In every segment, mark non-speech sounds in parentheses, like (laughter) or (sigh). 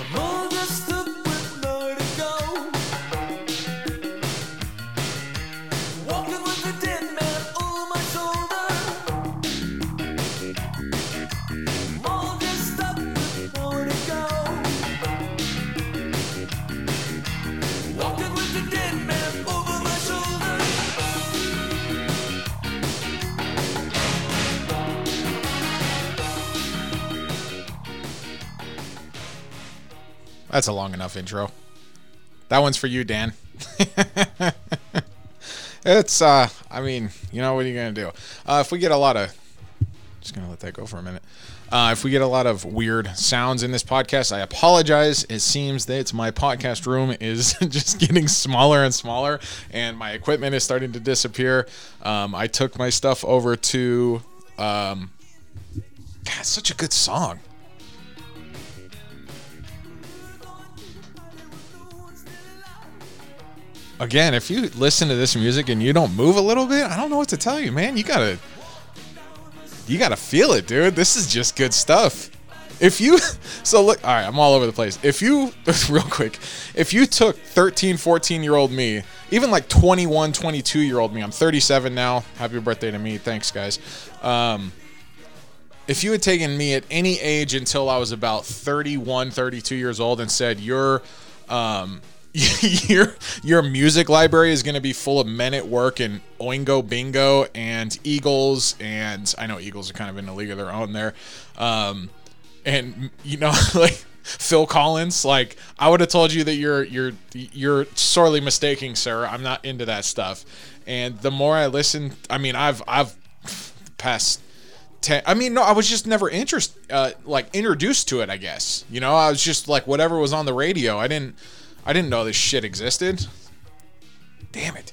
I'm That's a long enough intro. That one's for you, Dan. (laughs) it's uh I mean, you know what are you gonna do? Uh if we get a lot of just gonna let that go for a minute. Uh, if we get a lot of weird sounds in this podcast, I apologize. It seems that my podcast room is (laughs) just getting smaller and smaller, and my equipment is starting to disappear. Um, I took my stuff over to. Um, God, such a good song. Again, if you listen to this music and you don't move a little bit, I don't know what to tell you, man. You gotta you gotta feel it, dude. This is just good stuff. If you, (laughs) so look, all right, I'm all over the place. If you, (laughs) real quick, if you took 13, 14 year old me, even like 21, 22 year old me, I'm 37 now. Happy birthday to me. Thanks, guys. Um, if you had taken me at any age until I was about 31, 32 years old and said, you're, um, (laughs) your your music library is going to be full of men at work and Oingo Boingo and Eagles and I know Eagles are kind of in a league of their own there, um, and you know (laughs) like Phil Collins like I would have told you that you're you're you're sorely mistaken, sir. I'm not into that stuff, and the more I listen, I mean I've I've past. 10, I mean, no, I was just never interest, uh, like introduced to it. I guess you know, I was just like whatever was on the radio. I didn't, I didn't know this shit existed. Damn it!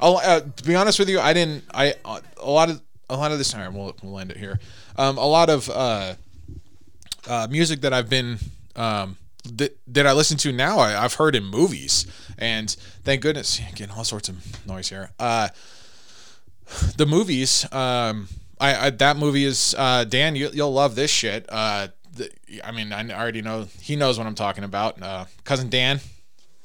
Uh, to be honest with you, I didn't. I uh, a lot of a lot of this. time we'll we'll end it here. Um, a lot of uh, uh, music that I've been um, that that I listen to now, I, I've heard in movies, and thank goodness, getting all sorts of noise here. Uh, the movies. Um, I, I that movie is uh, Dan. You, you'll love this shit. The, I mean, I already know he knows what I'm talking about. Cousin Dan,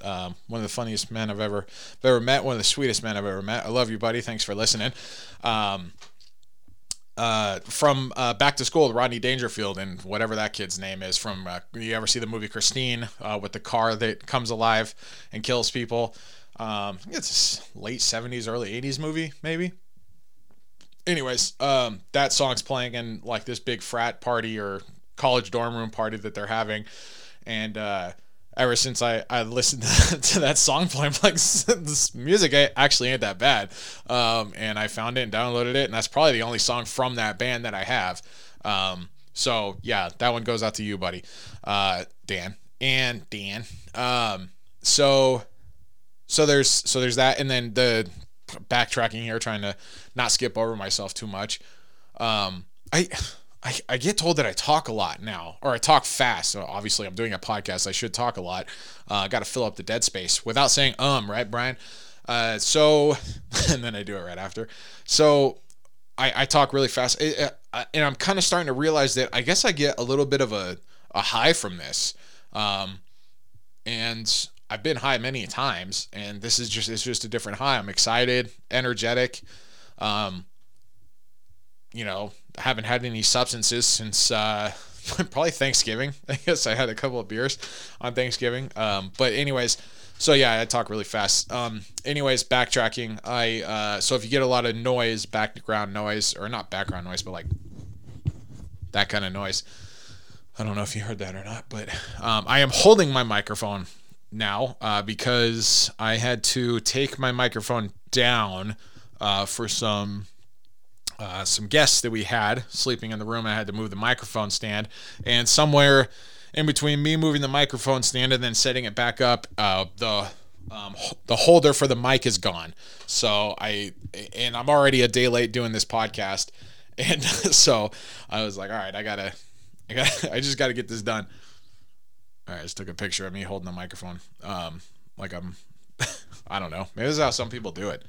um, one of the funniest men I've ever I've ever met. One of the sweetest men I've ever met. I love you, buddy. Thanks for listening. Um, uh, from uh, Back to School, Rodney Dangerfield and whatever that kid's name is. From uh, you ever see the movie Christine uh, with the car that comes alive and kills people? Um, it's late '70s, early '80s movie, maybe anyways, um, that song's playing in like this big frat party or college dorm room party that they're having, and uh, ever since I I listened to, (laughs) to that song play, I'm (laughs) like this music actually ain't that bad, um, and I found it and downloaded it, and that's probably the only song from that band that I have. Um, so yeah, that one goes out to you, buddy, uh, Dan and Dan. Um, so so there's so there's that and then the backtracking here trying to not skip over myself too much um i I, I get told that I talk a lot now, or I talk fast. So obviously, I'm doing a podcast. I should talk a lot. Uh, I got to fill up the dead space without saying um, right, Brian? Uh, so, (laughs) and then I do it right after. So, I, I talk really fast, uh, and I'm kind of starting to realize that I guess I get a little bit of a, a high from this. Um, and I've been high many times, and this is just it's just a different high. I'm excited, energetic. Um, you know, haven't had any substances since uh, (laughs) probably Thanksgiving. (laughs) I guess I had a couple of beers on Thanksgiving. Um, but anyways, so yeah, I talk really fast. Um, anyways, backtracking. I uh, so if you get a lot of noise, background noise, or not background noise, but like that kind of noise. I don't know if you heard that or not, but um, I am holding my microphone now uh, because I had to take my microphone down uh, for some uh, some guests that we had sleeping in the room. I had to move the microphone stand, and somewhere in between me moving the microphone stand and then setting it back up, uh, the um, the holder for the mic is gone. So I and I'm already a day late doing this podcast, (laughs) and so I was like, all right, I gotta, I gotta, (laughs) I just gotta get this done. All right, I just took a picture of me holding the microphone, um, like I'm, (laughs) I don't know. Maybe this is how some people do it.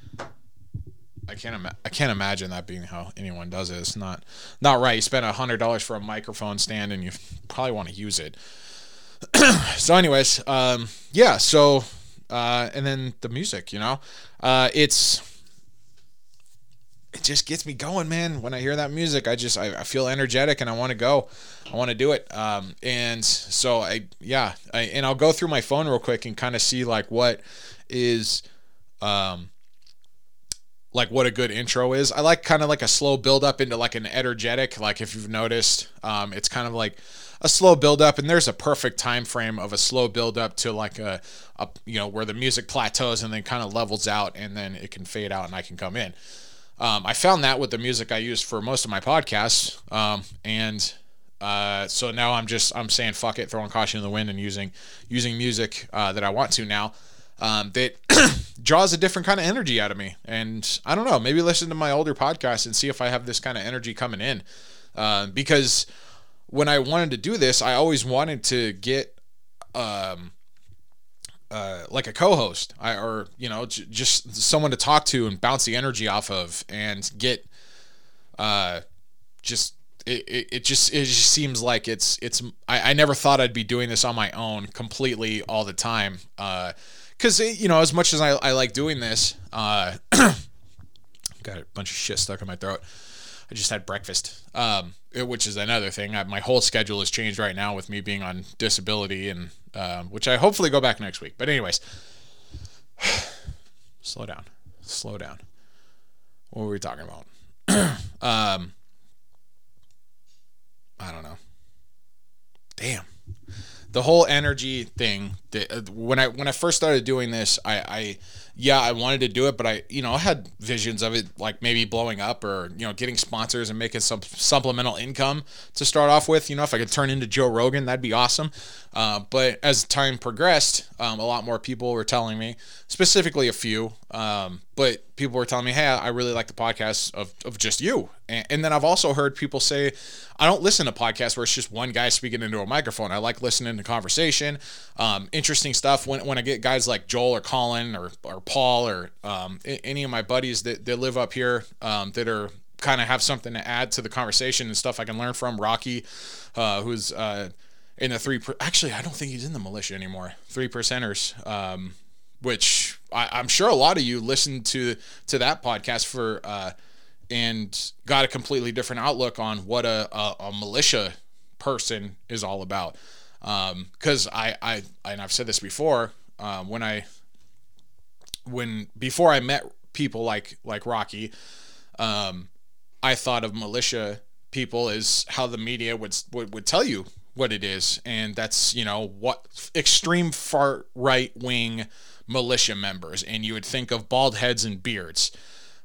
I can't I can't imagine that being how anyone does it. It's not not right. You spend hundred dollars for a microphone stand and you probably want to use it. (clears throat) so, anyways, um, yeah. So, uh, and then the music, you know, uh, it's it just gets me going, man. When I hear that music, I just I, I feel energetic and I want to go. I want to do it. Um, and so I yeah, I, and I'll go through my phone real quick and kind of see like what is um like what a good intro is. I like kind of like a slow build up into like an energetic. Like if you've noticed, um, it's kind of like a slow build up, and there's a perfect time frame of a slow build up to like a, a you know where the music plateaus and then kind of levels out, and then it can fade out, and I can come in. Um, I found that with the music I used for most of my podcasts, um, and uh, so now I'm just I'm saying fuck it, throwing caution in the wind, and using using music uh, that I want to now. Um, that (clears throat) draws a different kind of energy out of me, and I don't know. Maybe listen to my older podcasts and see if I have this kind of energy coming in, uh, because when I wanted to do this, I always wanted to get um, uh, like a co-host. Or you know j- just someone to talk to and bounce the energy off of and get uh just it, it, it just it just seems like it's it's I, I never thought I'd be doing this on my own completely all the time. Uh because you know as much as I, I like doing this uh (clears throat) got a bunch of shit stuck in my throat I just had breakfast, um, it- which is another thing. I, my whole schedule has changed right now with me being on disability, and um, which I hopefully go back next week. But anyways, (sighs) slow down, slow down. What were we talking about? (clears throat) um, I don't know. Damn the whole energy thing the, uh, when i when i first started doing this i i yeah i wanted to do it but i you know i had visions of it like maybe blowing up or you know getting sponsors and making some supplemental income to start off with. You know if i could turn into joe rogan that'd be awesome. Uh, but as time progressed um, a lot more people were telling me specifically a few um, but people were telling me hey i really like the podcast of, of just you. And, and then i've also heard people say i don't listen to podcasts where it's just one guy speaking into a microphone. I like listening to conversation. Um, interesting stuff when, when i get guys like joel or colin or, or paul or um, any of my buddies that, that live up here um, that are kind of have something to add to the conversation and stuff i can learn from. Rocky uh, who's uh, in the three per- actually i don't think he's in the militia anymore. Three percenters um, which I, i'm sure a lot of you listened to to that podcast for uh, and got a completely different outlook on what a, a, a militia person is all about. Because I, I and i've said this before um, when i when before i met people like like rocky um, I thought of militia people as how the media would, would would tell you what it is, and that's you know what extreme far right wing militia members, and you would think of bald heads and beards.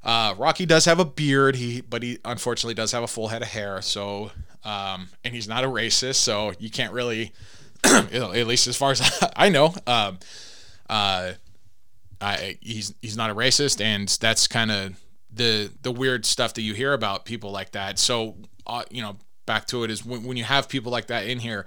Uh, Rocky does have a beard, he but he unfortunately does have a full head of hair. So, um, and he's not a racist, so you can't really, (clears throat) at least as far as (laughs) I know, um, uh, I, he's he's not a racist, and that's kind of the the weird stuff that you hear about people like that. So, uh, you know, back to it is when, when you have people like that in here,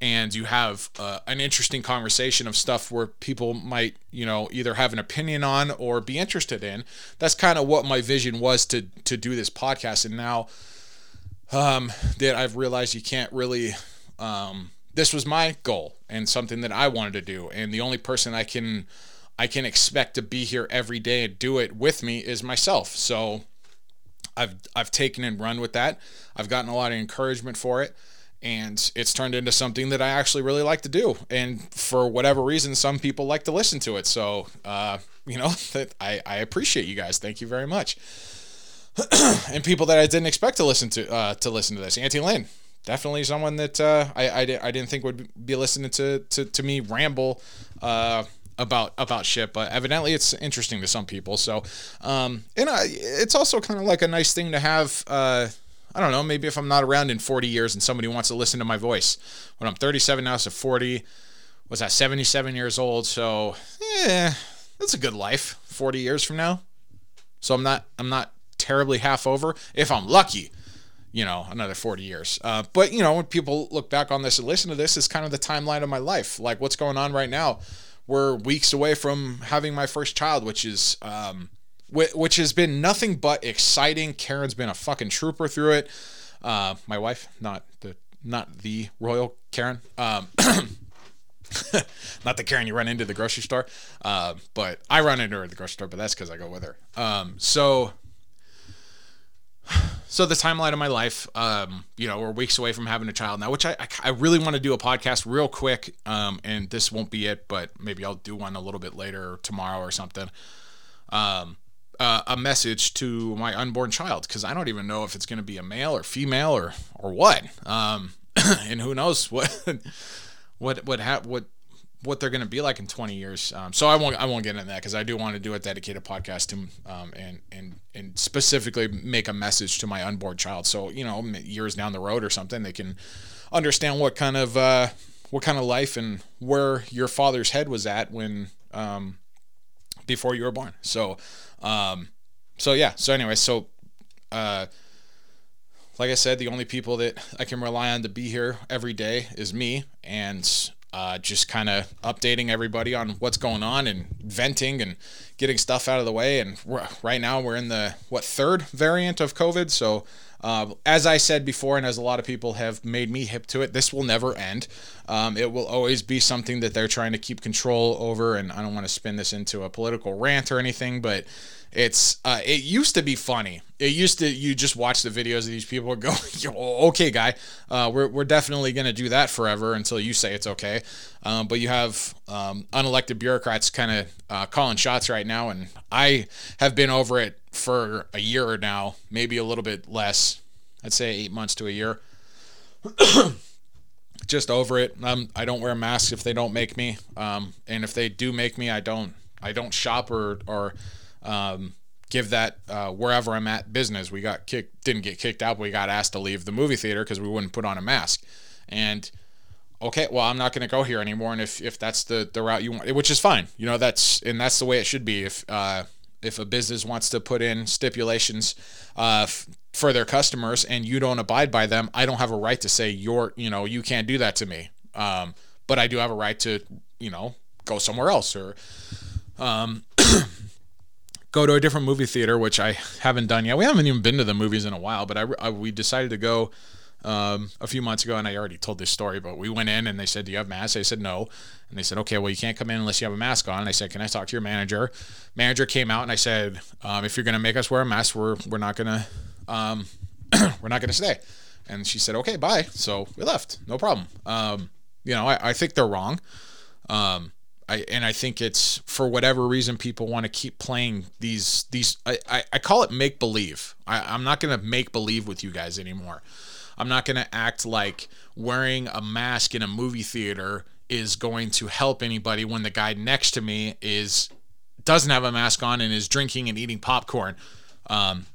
and you have uh, an interesting conversation of stuff where people might, you know, either have an opinion on or be interested in. That's kind of what my vision was to to do this podcast, and now um, that I've realized you can't really. Um, this was my goal and something that I wanted to do, and the only person I can I can expect to be here every day and do it with me is myself. So I've I've taken and run with that. I've gotten a lot of encouragement for it and it's turned into something that I actually really like to do. And for whatever reason, some people like to listen to it. So, uh, you know, (laughs) I, I appreciate you guys. Thank you very much. (clears throat) and people that I didn't expect to listen to uh, to listen to this. Auntie Lynn, definitely someone that uh, I, I, I didn't think would be listening to to, to me ramble uh, about about shit, but evidently it's interesting to some people. So, um, and I, it's also kind of like a nice thing to have. Uh, I don't know, maybe if I'm not around in 40 years and somebody wants to listen to my voice. When I'm 37 now, so 40, was that 77 years old? So, yeah, that's a good life. 40 years from now. So I'm not I'm not terribly half over. If I'm lucky, you know, another 40 years. Uh, but you know, when people look back on this and listen to this, it's kind of the timeline of my life. Like what's going on right now. We're weeks away from having my first child, which is um, wh- which has been nothing but exciting. Karen's been a fucking trooper through it. Uh, my wife, not the not the royal Karen. Um, (coughs) Not the Karen you run into the grocery store, uh, but I run into her at the grocery store, but that's because I go with her. Um, so, so the timeline of my life, um, you know, we're weeks away from having a child now, which I I, I really want to do a podcast real quick, um, and this won't be it, but maybe I'll do one a little bit later tomorrow or something. Um, uh, a message to my unborn child because I don't even know if it's going to be a male or female or or what. Um, (clears throat) and who knows what (laughs) what what ha- what what they're going to be like in 20 years. Um, so I won't I won't get into that because I do want to do a dedicated podcast to um, and and and specifically make a message to my unborn child. So you know years down the road or something they can understand what kind of uh, what kind of life and where your father's head was at when um, before you were born. So um, so yeah. So anyway, so uh, like I said, the only people that I can rely on to be here every day is me, and uh, just kind of updating everybody on what's going on and venting and getting stuff out of the way. And right now we're in the what third variant of COVID, so. Uh, as I said before, and as a lot of people have made me hip to it, this will never end. Um, it will always be something that they're trying to keep control over. And I don't want to spin this into a political rant or anything, but it's uh, it used to be funny. It used to you just watch the videos of these people (laughs) go, okay, guy, uh, we're we're definitely gonna do that forever until you say it's okay. Um, but you have um, unelected bureaucrats kind of uh, calling shots right now, and I have been over it for a year now, maybe a little bit less. I'd say eight months to a year. (clears throat) just over it. Um, I don't wear masks if they don't make me, um, and if they do make me, I don't. I don't shop or or um, give that uh, wherever I'm at business. We got kicked, didn't get kicked out, but we got asked to leave the movie theater because we wouldn't put on a mask. And okay, well, I'm not going to go here anymore. And if, if that's the, the route you want, which is fine, you know, that's, and that's the way it should be. If, uh, if a business wants to put in stipulations, uh, f- for their customers and you don't abide by them, I don't have a right to say you're, you know, you can't do that to me. Um, but I do have a right to, you know, go somewhere else or, um, (clears throat) go to a different movie theater, which I haven't done yet. We haven't even been to the movies in a while, but I, I we decided to go um, a few months ago, and I already told this story. But we went in, and they said, "Do you have masks?" I said, "No," and they said, "Okay, well, you can't come in unless you have a mask on." And I said, "Can I talk to your manager?" Manager came out, and I said, um, "If you're going to make us wear a mask, we're we're not gonna um, (clears throat) we're not gonna stay." And she said, "Okay, bye." So we left, no problem. Um, you know, I, I think they're wrong. Um, I, and I think it's for whatever reason people want to keep playing these these I, I, I call it make believe. I'm not gonna make believe with you guys anymore. I'm not gonna act like wearing a mask in a movie theater is going to help anybody when the guy next to me is doesn't have a mask on and is drinking and eating popcorn. Um,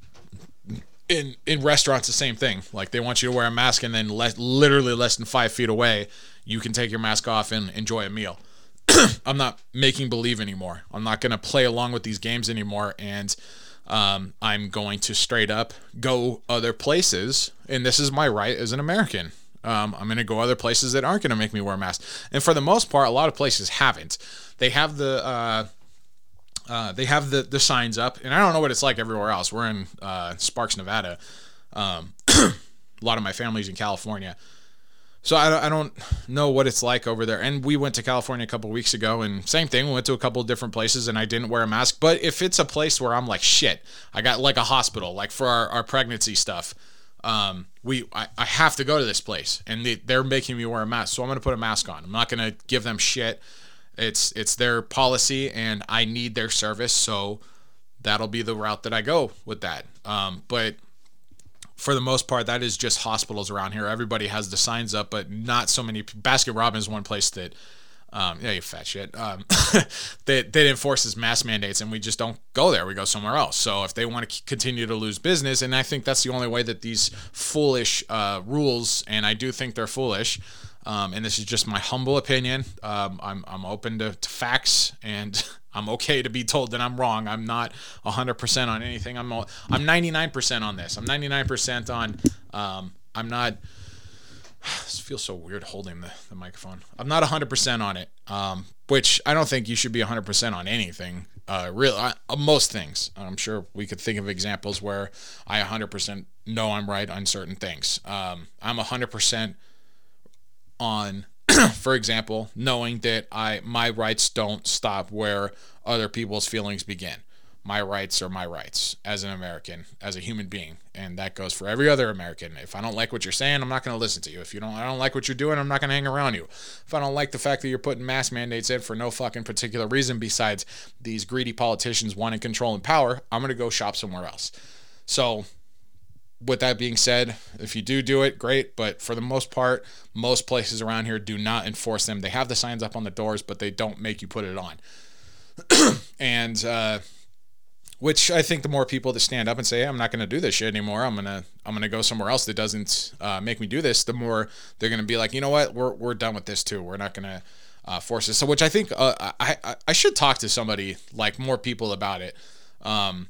in in restaurants, the same thing. Like they want you to wear a mask, and then le- literally less than five feet away, you can take your mask off and enjoy a meal. (clears throat) I'm not making believe anymore. I'm not going to play along with these games anymore. And um, I'm going to straight up go other places. And this is my right as an American. Um, I'm going to go other places that aren't going to make me wear a mask. And for the most part, a lot of places haven't. They have the. Uh, uh, they have the, the signs up, and I don't know what it's like everywhere else. We're in uh, Sparks, Nevada. Um, (clears throat) a lot of my family's in California. So I, I don't know what it's like over there. And we went to California a couple weeks ago, and same thing. We went to a couple different places, and I didn't wear a mask. But if it's a place where I'm like, shit, I got like a hospital, like for our, our pregnancy stuff, um, we I, I have to go to this place, and they, they're making me wear a mask, so I'm gonna put a mask on. I'm not gonna give them shit. It's it's their policy, and I need their service, so that'll be the route that I go with that. Um, but for the most part, that is just hospitals around here. Everybody has the signs up, but not so many. Baskin Robbins is one place that, um, yeah, you fat shit, um, (laughs) that, that enforces mask mandates, and we just don't go there. We go somewhere else. So if they want to continue to lose business, and I think that's the only way that these foolish uh, rules, and I do think they're foolish, um, and this is just my humble opinion. Um, I'm, I'm open to, to facts, and (laughs) I'm okay to be told that I'm wrong. I'm not 100% on anything. I'm I'm 99% on this. I'm 99% on. Um, I'm not. (sighs) This feels so weird holding the, the microphone. I'm not 100% on it, um, which I don't think you should be 100% on anything. Uh, real uh, most things. I'm sure we could think of examples where I 100% know I'm right on certain things. Um, I'm 100% on (clears throat) for example, knowing that I my rights don't stop where other people's feelings begin. My rights are my rights as an American, as a human being, and that goes for every other American. If I don't like what you're saying, I'm not going to listen to you. If you don't, I don't like what you're doing, I'm not going to hang around you. If I don't like the fact that you're putting mask mandates in for no fucking particular reason besides these greedy politicians wanting control and power, I'm going to go shop somewhere else. So with that being said, if you do do it, great. But for the most part, most places around here do not enforce them. They have the signs up on the doors, but they don't make you put it on. (clears throat) and uh, which I think the more people that stand up and say, "I'm not going to do this shit anymore. I'm gonna I'm gonna go somewhere else that doesn't uh, make me do this," the more they're going to be like, you know what, we're we're done with this too. We're not going to uh, force this. So, which I think uh, I, I I should talk to somebody like more people about it. Um,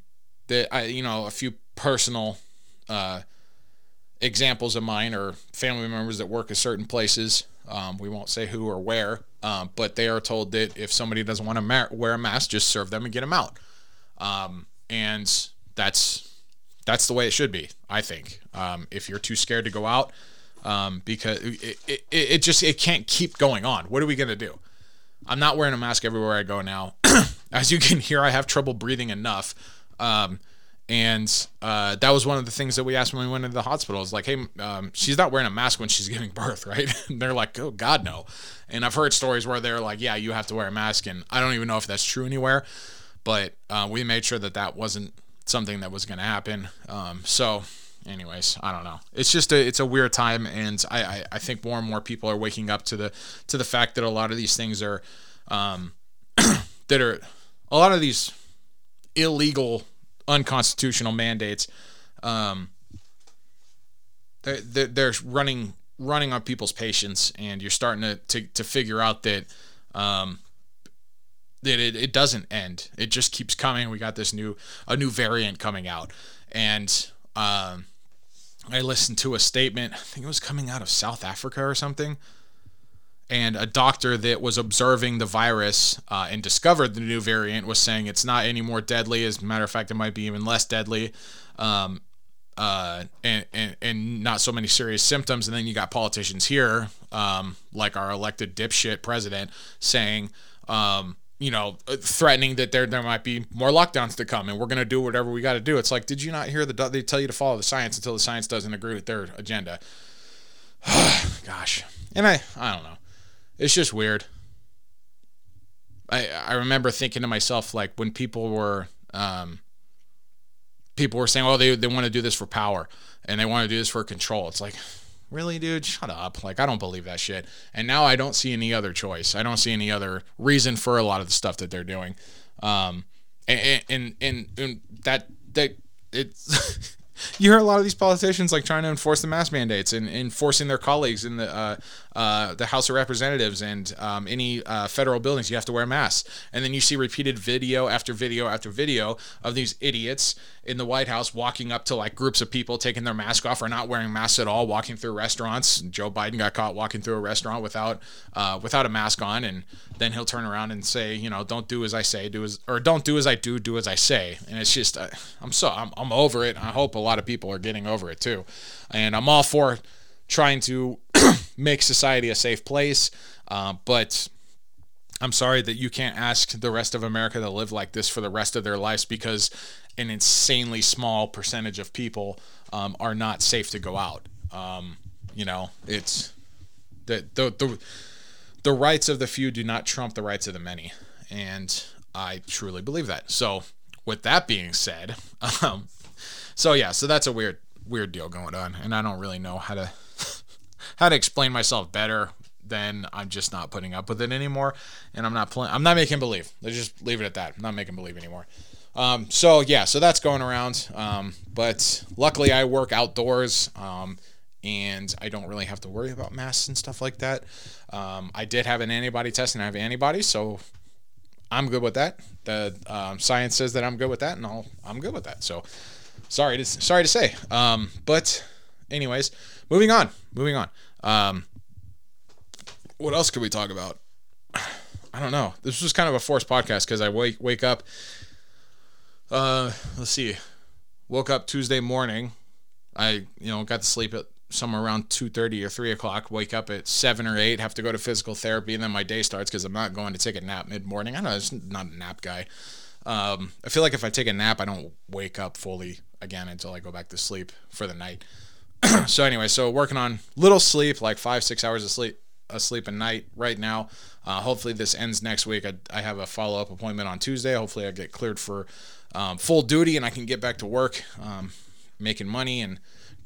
that I you know a few personal uh, examples of mine or family members that work at certain places. Um, we won't say who or where, um, but they are told that if somebody doesn't want to ma- wear a mask, just serve them and get them out. Um, and that's that's the way it should be, I think. Um, if you're too scared to go out, um, because it, it, it just it can't keep going on. What are we gonna do? I'm not wearing a mask everywhere I go now. (clears throat) As you can hear, I have trouble breathing enough. Um, and uh, that was one of the things that we asked when we went into the hospital. Is like, hey, um, she's not wearing a mask when she's (laughs) giving birth, right? (laughs) and they're like, oh God, no. And I've heard stories where they're like, yeah, you have to wear a mask, and I don't even know if that's true anywhere. But uh, we made sure that that wasn't something that was going to happen. Um, so, anyways, I don't know. It's just a it's a weird time, and I, I I think more and more people are waking up to the to the fact that a lot of these things are um, (clears throat) that are a lot of these illegal unconstitutional mandates um, they're, they're, running running on people's patience and you're starting to, to, to figure out that um, that it, it doesn't end. It just keeps coming. We got this new a new variant coming out. And um, i listened to a statement i think it was coming out of south africa or something and a doctor that was observing the virus uh, and discovered the new variant was saying it's not any more deadly. As a matter of fact, it might be even less deadly, um, uh, and, and and not so many serious symptoms. And then you got politicians here, um, like our elected dipshit president, saying. Um, you know, threatening that there there might be more lockdowns to come, and we're gonna do whatever we got to do. It's like, did you not hear the they tell you to follow the science until the science doesn't agree with their agenda? (sighs) Gosh, and I I don't know it's just weird. I I remember thinking to myself like when people were um, people were saying, oh, they they want to do this for power and they want to do this for control. It's like, really, dude, shut up. Like I don't believe that shit. And now I don't see any other choice. I don't see any other reason for a lot of the stuff that they're doing. Um, and and and, and that that it's (laughs) you hear a lot of these politicians like trying to enforce the mask mandates and enforcing their colleagues in the uh, uh, the House of Representatives and um, any uh, federal buildings. You have to wear masks, and then you see repeated video after video after video of these idiots in the White House walking up to like groups of people taking their mask off or not wearing masks at all, walking through restaurants. Joe Biden got caught walking through a restaurant without uh, without a mask on, and then he'll turn around and say, you know, don't do as I say, do as or don't do as I do, do as I say. And it's just, uh, I'm so I'm, I'm over it. I hope a lot of people are getting over it too, and I'm all for trying to (coughs) make society a safe place, uh, but. I'm sorry that you can't ask the rest of America to live like this for the rest of their lives because an insanely small percentage of people um, are not safe to go out. Um, you know, it's the, the the the rights of the few do not trump the rights of the many, and I truly believe that. So, with that being said, (laughs) um, so yeah, so that's a weird weird deal going on, and I don't really know how to how to explain myself better then I'm just not putting up with it anymore, and I'm not playing. I'm not making believe. Let's just leave it at that. I'm not making believe anymore. Um, so yeah, so that's going around. Um, but luckily, I work outdoors, um, and I don't really have to worry about masks and stuff like that. Um, I did have an antibody test, and I have antibodies, so I'm good with that. The um, science says that I'm good with that, and I'll, I'm good with that. So sorry to sorry to say. Um, but anyways, moving on. Moving on. Um, what else could we talk about? (sighs) I don't know. This was kind of a forced podcast because I wake wake up. Uh, let's see. Woke up Tuesday morning. I you know got to sleep at somewhere around 2.30 or 3 o'clock wake up at 7 or 8 have to go to physical therapy and then my day starts because i'm not going to take a nap mid-morning i know i'm not a nap guy um, i feel like if i take a nap i don't wake up fully again until i go back to sleep for the night (clears throat) so anyway so working on little sleep like five six hours of sleep asleep a night right now uh, hopefully this ends next week I, I have a follow-up appointment on tuesday hopefully i get cleared for um, full duty and i can get back to work um, making money and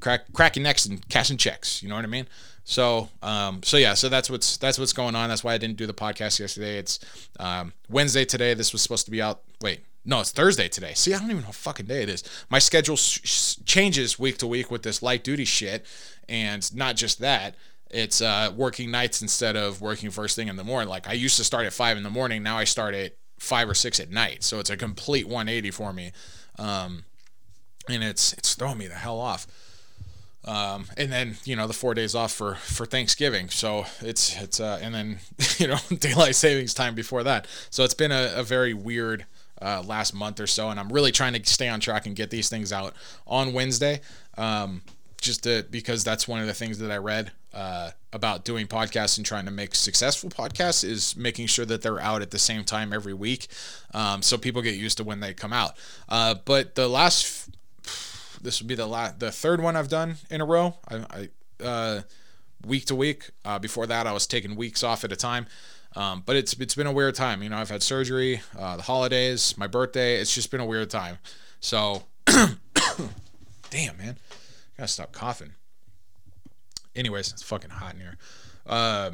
crack cracking necks and cashing checks. You know what I mean? So um, so yeah, so that's what's that's what's going on. That's why I didn't do the podcast yesterday. It's um, Wednesday today. This was supposed to be out. Wait, no, it's Thursday today. See, I don't even know what fucking day it is. My schedule sh- changes week to week with this light duty shit, and not just that. It's uh, working nights instead of working first thing in the morning. Like I used to start at five in the morning. Now I start at five or six at night. So it's a complete 180 for me. Um, and it's it's throwing me the hell off. Um, and then you know the four days off for for Thanksgiving, so it's it's uh, and then (laughs) you know (laughs) daylight savings time before that. So it's been a, a very weird uh, last month or so, and I'm really trying to stay on track and get these things out on Wednesday. Um, just to, because that's one of the things that I read uh, about doing podcasts and trying to make successful podcasts is making sure that they're out at the same time every week, um, so people get used to when they come out. Uh, but the last this would be the last, the third one I've done in a row. I, I uh, week to week. Uh, before that, I was taking weeks off at a time. Um, but it's it's been a weird time. You know, I've had surgery, uh, the holidays, my birthday. It's just been a weird time. So, (coughs) damn man, gotta stop coughing. Anyways, it's fucking hot in here, uh,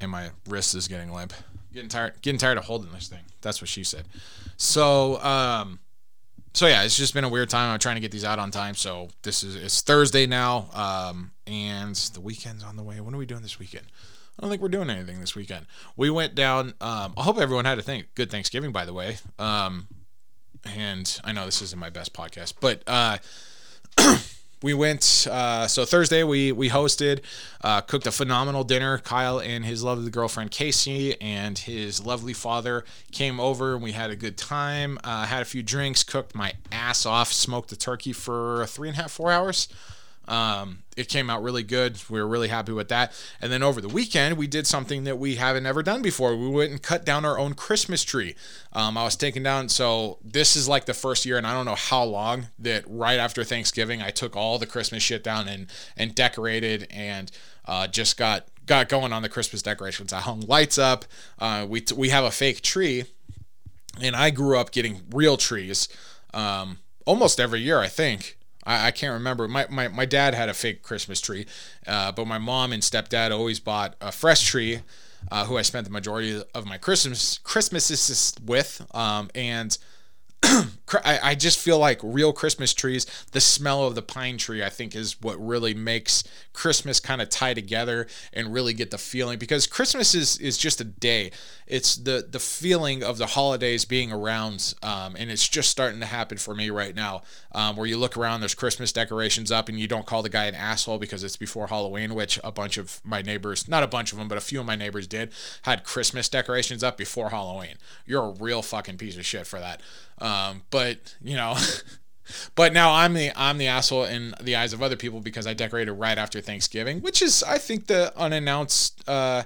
and my wrist is getting limp. Getting tired, getting tired of holding this thing. That's what she said. So, um, so yeah, it's just been a weird time. I'm trying to get these out on time. So this is it's Thursday now, um, and the weekend's on the way. What are we doing this weekend? I don't think we're doing anything this weekend. We went down. Um, I hope everyone had a think, good Thanksgiving, by the way. Um, and I know this isn't my best podcast, but uh, (clears throat) we went. Uh, so Thursday we we hosted, uh, cooked a phenomenal dinner. Kyle and his lovely girlfriend Casey and his lovely father came over, and we had a good time. Uh, had a few drinks, cooked my ass off, smoked the turkey for three and a half, four hours. Um, it came out really good. We were really happy with that. And then over the weekend, we did something that we haven't ever done before. We went and cut down our own Christmas tree. Um, I was taking down, so this is like the first year, and I don't know how long that right after Thanksgiving, I took all the Christmas shit down and and decorated and uh, just got got going on the Christmas decorations. I hung lights up. Uh, we t- we have a fake tree, and I grew up getting real trees um, almost every year, I think. I, I can't remember. My, my, my dad had a fake Christmas tree, uh, but my mom and stepdad always bought a fresh tree, uh, who I spent the majority of my Christmas Christmases with. Um, and (clears throat) I, just feel like real Christmas trees, the smell of the pine tree, I think, is what really makes Christmas kind of tie together and really get the feeling because Christmas is is just a day. It's the the feeling of the holidays being around, um, and it's just starting to happen for me right now. Um, where you look around, there's Christmas decorations up, and you don't call the guy an asshole because it's before Halloween, which a bunch of my neighbors, not a bunch of them, but a few of my neighbors did, had Christmas decorations up before Halloween. You're a real fucking piece of shit for that. Um, but you know. (laughs) but now I'm the I'm the asshole in the eyes of other people because I decorated right after Thanksgiving, which is I think the unannounced, uh,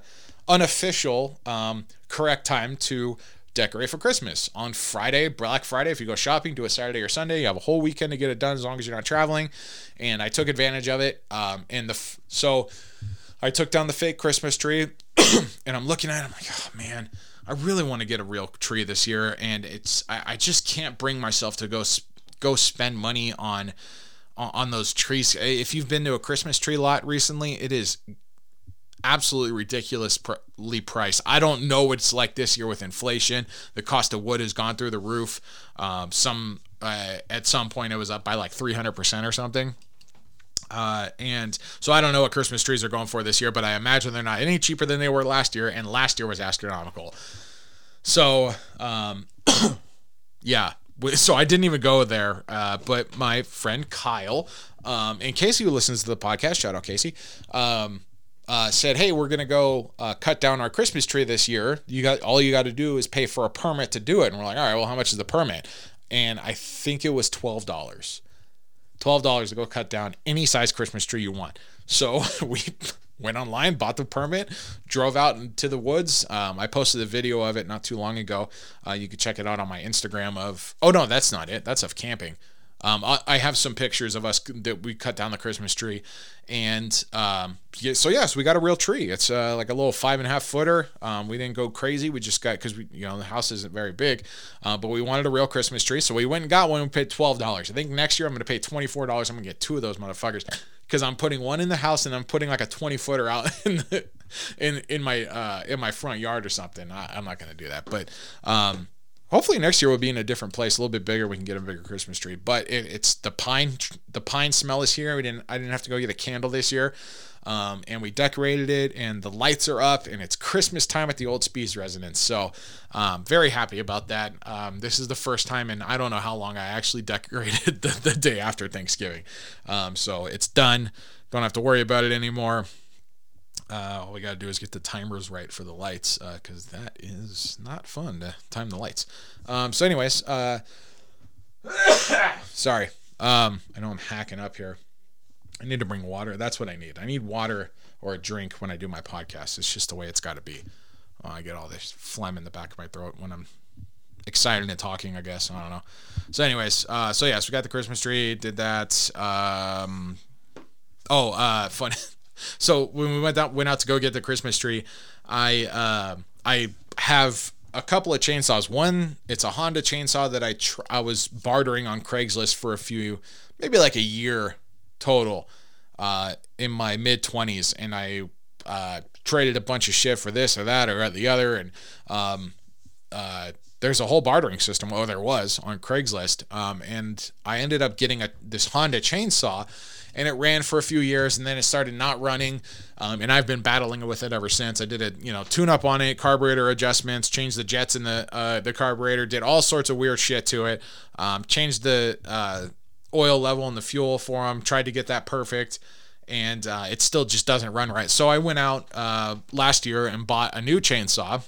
unofficial, um, correct time to decorate for Christmas on Friday, Black Friday. If you go shopping, do it Saturday or Sunday. You have a whole weekend to get it done as long as you're not traveling. And I took advantage of it. Um, and the so I took down the fake Christmas tree, (clears throat) and I'm looking at it. I'm like, oh man. I really want to get a real tree this year, and it's I, I just can't bring myself to go go spend money on on those trees. If you've been to a Christmas tree lot recently, it is absolutely ridiculously priced. I don't know what it's like this year with inflation. The cost of wood has gone through the roof. Um, some uh, at some point it was up by like 300% or something. Uh, and so I don't know what Christmas trees are going for this year, but I imagine they're not any cheaper than they were last year, and last year was astronomical. So, um, (coughs) yeah, so I didn't even go there. Uh, but my friend Kyle, um, and Casey, who listens to the podcast, shout out Casey, um, uh, said, "Hey, we're gonna go uh, cut down our Christmas tree this year. You got all you got to do is pay for a permit to do it." And we're like, "All right, well, how much is the permit?" And I think it was twelve dollars. twelve dollars to go cut down any size Christmas tree you want. So (laughs) we went online, bought the permit, drove out into the woods. Um, I posted a video of it not too long ago. Uh, you can check it out on my Instagram. Of oh no, that's not it. That's of camping. Um, I, I have some pictures of us that we cut down the Christmas tree, and um, yeah, so yes, we got a real tree. It's uh, like a little five and a half footer. Um, we didn't go crazy. We just got because we you know the house isn't very big, uh, but we wanted a real Christmas tree, so we went and got one. We paid twelve dollars. I think next year I'm going to pay twenty four dollars. I'm going to get two of those motherfuckers because I'm putting one in the house and I'm putting like a 20 footer out (laughs) in the, in in my uh, in my front yard or something. I, am not gonna do that, but um, hopefully next year we'll be in a different place, a little bit bigger. We can get a bigger Christmas tree. But it, it's the pine the pine smell is here. We didn't I didn't have to go get a candle this year. Um, and we decorated it, and the lights are up, and it's Christmas time at the old Spees residence. So, um, very happy about that. Um, this is the first time, and I don't know how long I actually (laughs) decorated the, the day after Thanksgiving. Um, so it's done. Don't have to worry about it anymore. Uh, all we got to do is get the timers right for the lights because uh, that is not fun to time the lights. Um, so, anyways, uh, (coughs) sorry. Um, I know I'm hacking up here. I need to bring water. That's what I need. I need water or a drink when I do my podcast. It's just the way it's got to be. Oh, I get all this phlegm in the back of my throat when I'm excited and talking. I guess I don't know. So, anyways, uh, so yes, we got the Christmas tree. Did that. Um, oh, uh, (laughs) fun. so when we went out went out to go get the Christmas tree, I uh, I have a couple of chainsaws. One, it's a Honda chainsaw that I tr- I was bartering on Craigslist for a few, maybe like a year total uh, in my mid 20s, and I uh, traded a bunch of shit for this or that or the other, and um, uh, there's a whole bartering system. Oh, there was on Craigslist, um, and I ended up getting a this Honda chainsaw, and it ran for a few years, and then it started not running, um, and I've been battling with it ever since. I did a you know tune up on it, carburetor adjustments, changed the jets in the uh, the carburetor, did all sorts of weird shit to it, um, changed the uh, oil level in the fuel for them, tried to get that perfect, and uh, it still just doesn't run right. So I went out uh, last year and bought a new chainsaw.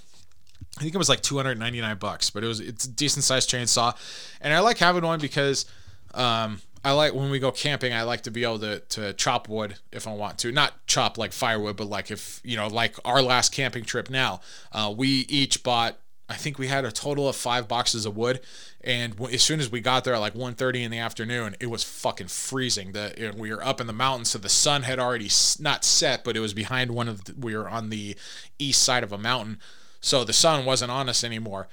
I think it was like 299 bucks, but it was it's a decent sized chainsaw, and I like having one because um, I like when we go camping. I like to be able to to chop wood if I want to, not chop like firewood, but like if you know, like our last camping trip. Now, uh, we each bought I think we had a total of five boxes of wood, and as soon as we got there, at like 1.30 in the afternoon, it was fucking freezing. The we were up in the mountains, so the sun had already not set, but it was behind one of. The, we were on the east side of a mountain, so the sun wasn't on us anymore.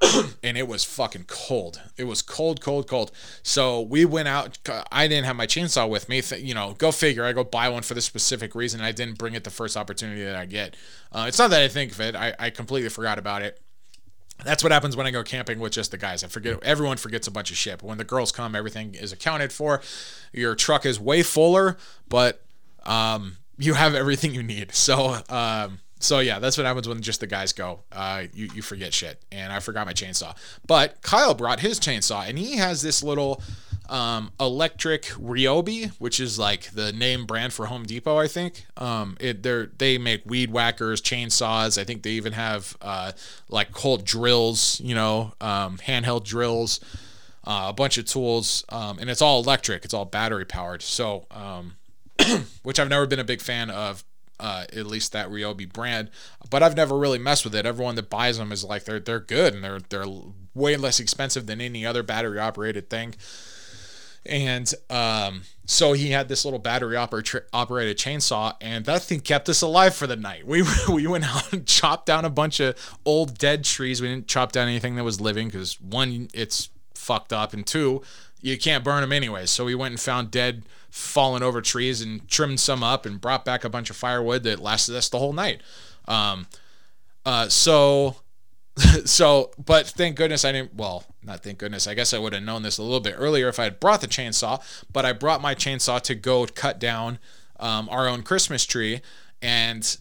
(clears throat) and it was fucking cold. It was cold, cold, cold. So we went out. I didn't have my chainsaw with me. You know, go figure. I go buy one for this specific reason. I didn't bring it the first opportunity that I get. Uh, it's not that I think of it. I, I completely forgot about it that's what happens when I go camping with just the guys. I forget everyone forgets a bunch of shit. But when the girls come, everything is accounted for. Your truck is way fuller, but um, you have everything you need. So um, so yeah, that's what happens when just the guys go. Uh, you you forget shit, and I forgot my chainsaw. But Kyle brought his chainsaw, and he has this little um, electric Ryobi, which is like the name brand for Home Depot, I think. Um, it they they make weed whackers, chainsaws. I think they even have uh, like cold drills, you know, um, handheld drills, uh, a bunch of tools, um, and it's all electric. It's all battery powered. So, um, (clears throat) which I've never been a big fan of. Uh, at least that Ryobi brand, but I've never really messed with it. Everyone that buys them is like they're they're good and they're they're way less expensive than any other battery operated thing. And um, so he had this little battery oper- operated chainsaw, and that thing kept us alive for the night. We (laughs) we went out and chopped down a bunch of old dead trees. We didn't chop down anything that was living because one, it's fucked up, and two, you can't burn them anyway. So we went and found dead, fallen over trees and trimmed some up and brought back a bunch of firewood that lasted us the whole night. Um, uh, so (laughs) so, but thank goodness I didn't. Well, not thank goodness. I guess I would have known this a little bit earlier if I had brought the chainsaw. But I brought my chainsaw to go cut down um, our own Christmas tree, and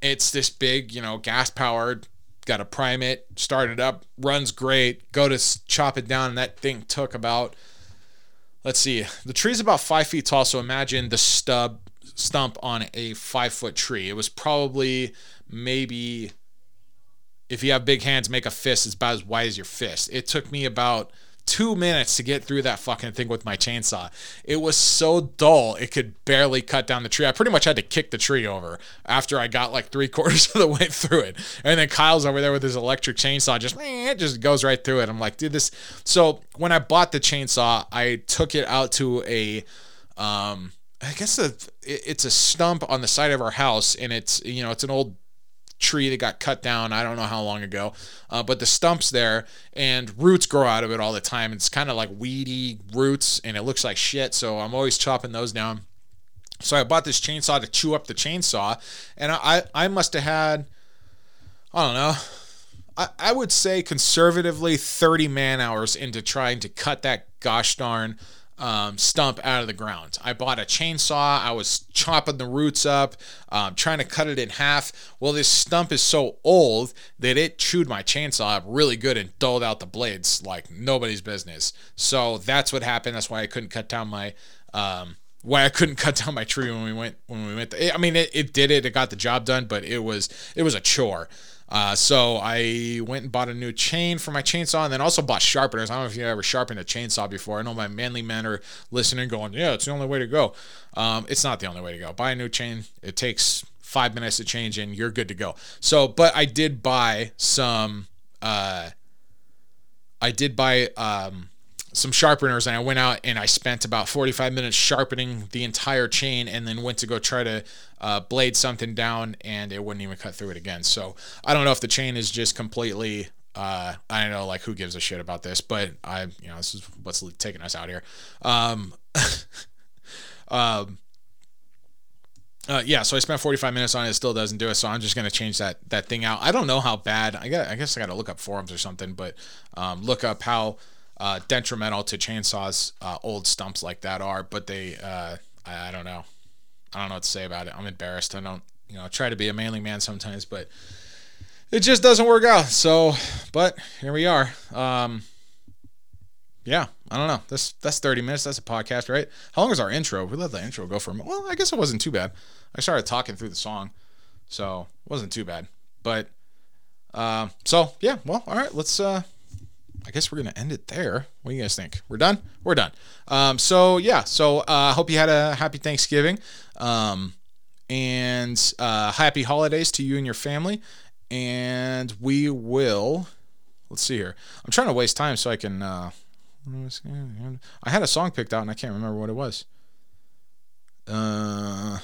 it's this big, you know, gas powered. Got to prime it, start it up, runs great. Go to chop it down, and that thing took about. Let's see, the tree's about five feet tall. So imagine the stub stump on a five foot tree. It was probably maybe if you have big hands, make a fist. It's about as wide as your fist. It took me about two minutes to get through that fucking thing with my chainsaw. It was so dull, it could barely cut down the tree. I pretty much had to kick the tree over after I got like three (laughs) quarters of the way through it. And then Kyle's over there with his electric chainsaw, just it just goes right through it. I'm like, dude, this. So when I bought the chainsaw, I took it out to a, um, I guess a, it's a stump on the side of our house, and it's you know it's an old tree that got cut down. I don't know how long ago, uh, but the stump's there and roots grow out of it all the time. It's kind of like weedy roots and it looks like shit. So I'm always chopping those down. So I bought this chainsaw to chew up the chainsaw, and I I must have had I don't know. I, I would say conservatively 30 man hours into trying to cut that gosh darn um, stump out of the ground. I bought a chainsaw. I was chopping the roots up, um, trying to cut it in half. Well, this stump is so old that it chewed my chainsaw up really good and dulled out the blades like nobody's business. So that's what happened. That's why I couldn't cut down my. Um, why I couldn't (laughs) cut down my tree when we went when we went. I mean, it, it did it. It got the job done, but it was it was a chore. Uh, so I went and bought a new chain for my chainsaw, and then also bought sharpeners. I don't know if you ever sharpened a chainsaw before. I know my manly men are listening, going, "Yeah, it's the only way to go." Um, it's not the only way to go. Buy a new chain. It takes five minutes to change, and you're good to go. So, but I did buy some. Uh, I did buy um, some sharpeners and I went out and I spent about 45 minutes sharpening the entire chain and then went to go try to uh, blade something down and it wouldn't even cut through it again. So I don't know if the chain is just completely. Uh, I don't know, like who gives a shit about this, but I, you know, this is what's taking us out here. Um, (laughs) um, uh, yeah, so I spent 45 minutes on it. It still doesn't do it, so I'm just gonna change that that thing out. I don't know how bad. I got. I guess I got to look up forums or something, but um, look up how uh, detrimental to chainsaws uh, old stumps like that are. But they, uh, I, I, don't know. I don't know what to say about it. I'm embarrassed. I don't, you know, try to be a manly man sometimes, but it just doesn't work out. So, but here we are. Um, yeah, I don't know. That's that's 30 minutes. That's a podcast, right? How long is our intro? We let the intro go for a minute. Well, I guess it wasn't too bad. I started talking through the song, so it wasn't too bad. But uh, so yeah, well, all right. Let's uh, I guess we're gonna end it there. What do you guys think? We're done. We're done. Um, so yeah. So I uh, hope you had a happy Thanksgiving, um, and uh, happy holidays to you and your family. And we will. Let's see here. I'm trying to waste time so I can. Uh, I had a song picked out and I can't remember what it was. Uh,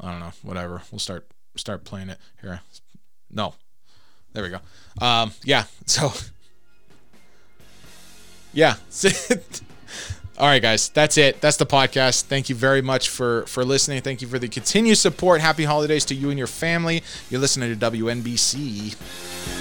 I don't know. Whatever. We'll start start playing it here. No, there we go. Um, yeah. (laughs) So, yeah. (laughs) All right, guys. That's it. That's the podcast. Thank you very much for for listening. Thank you for the continued support. Happy holidays to you and your family. You're listening to WNBC.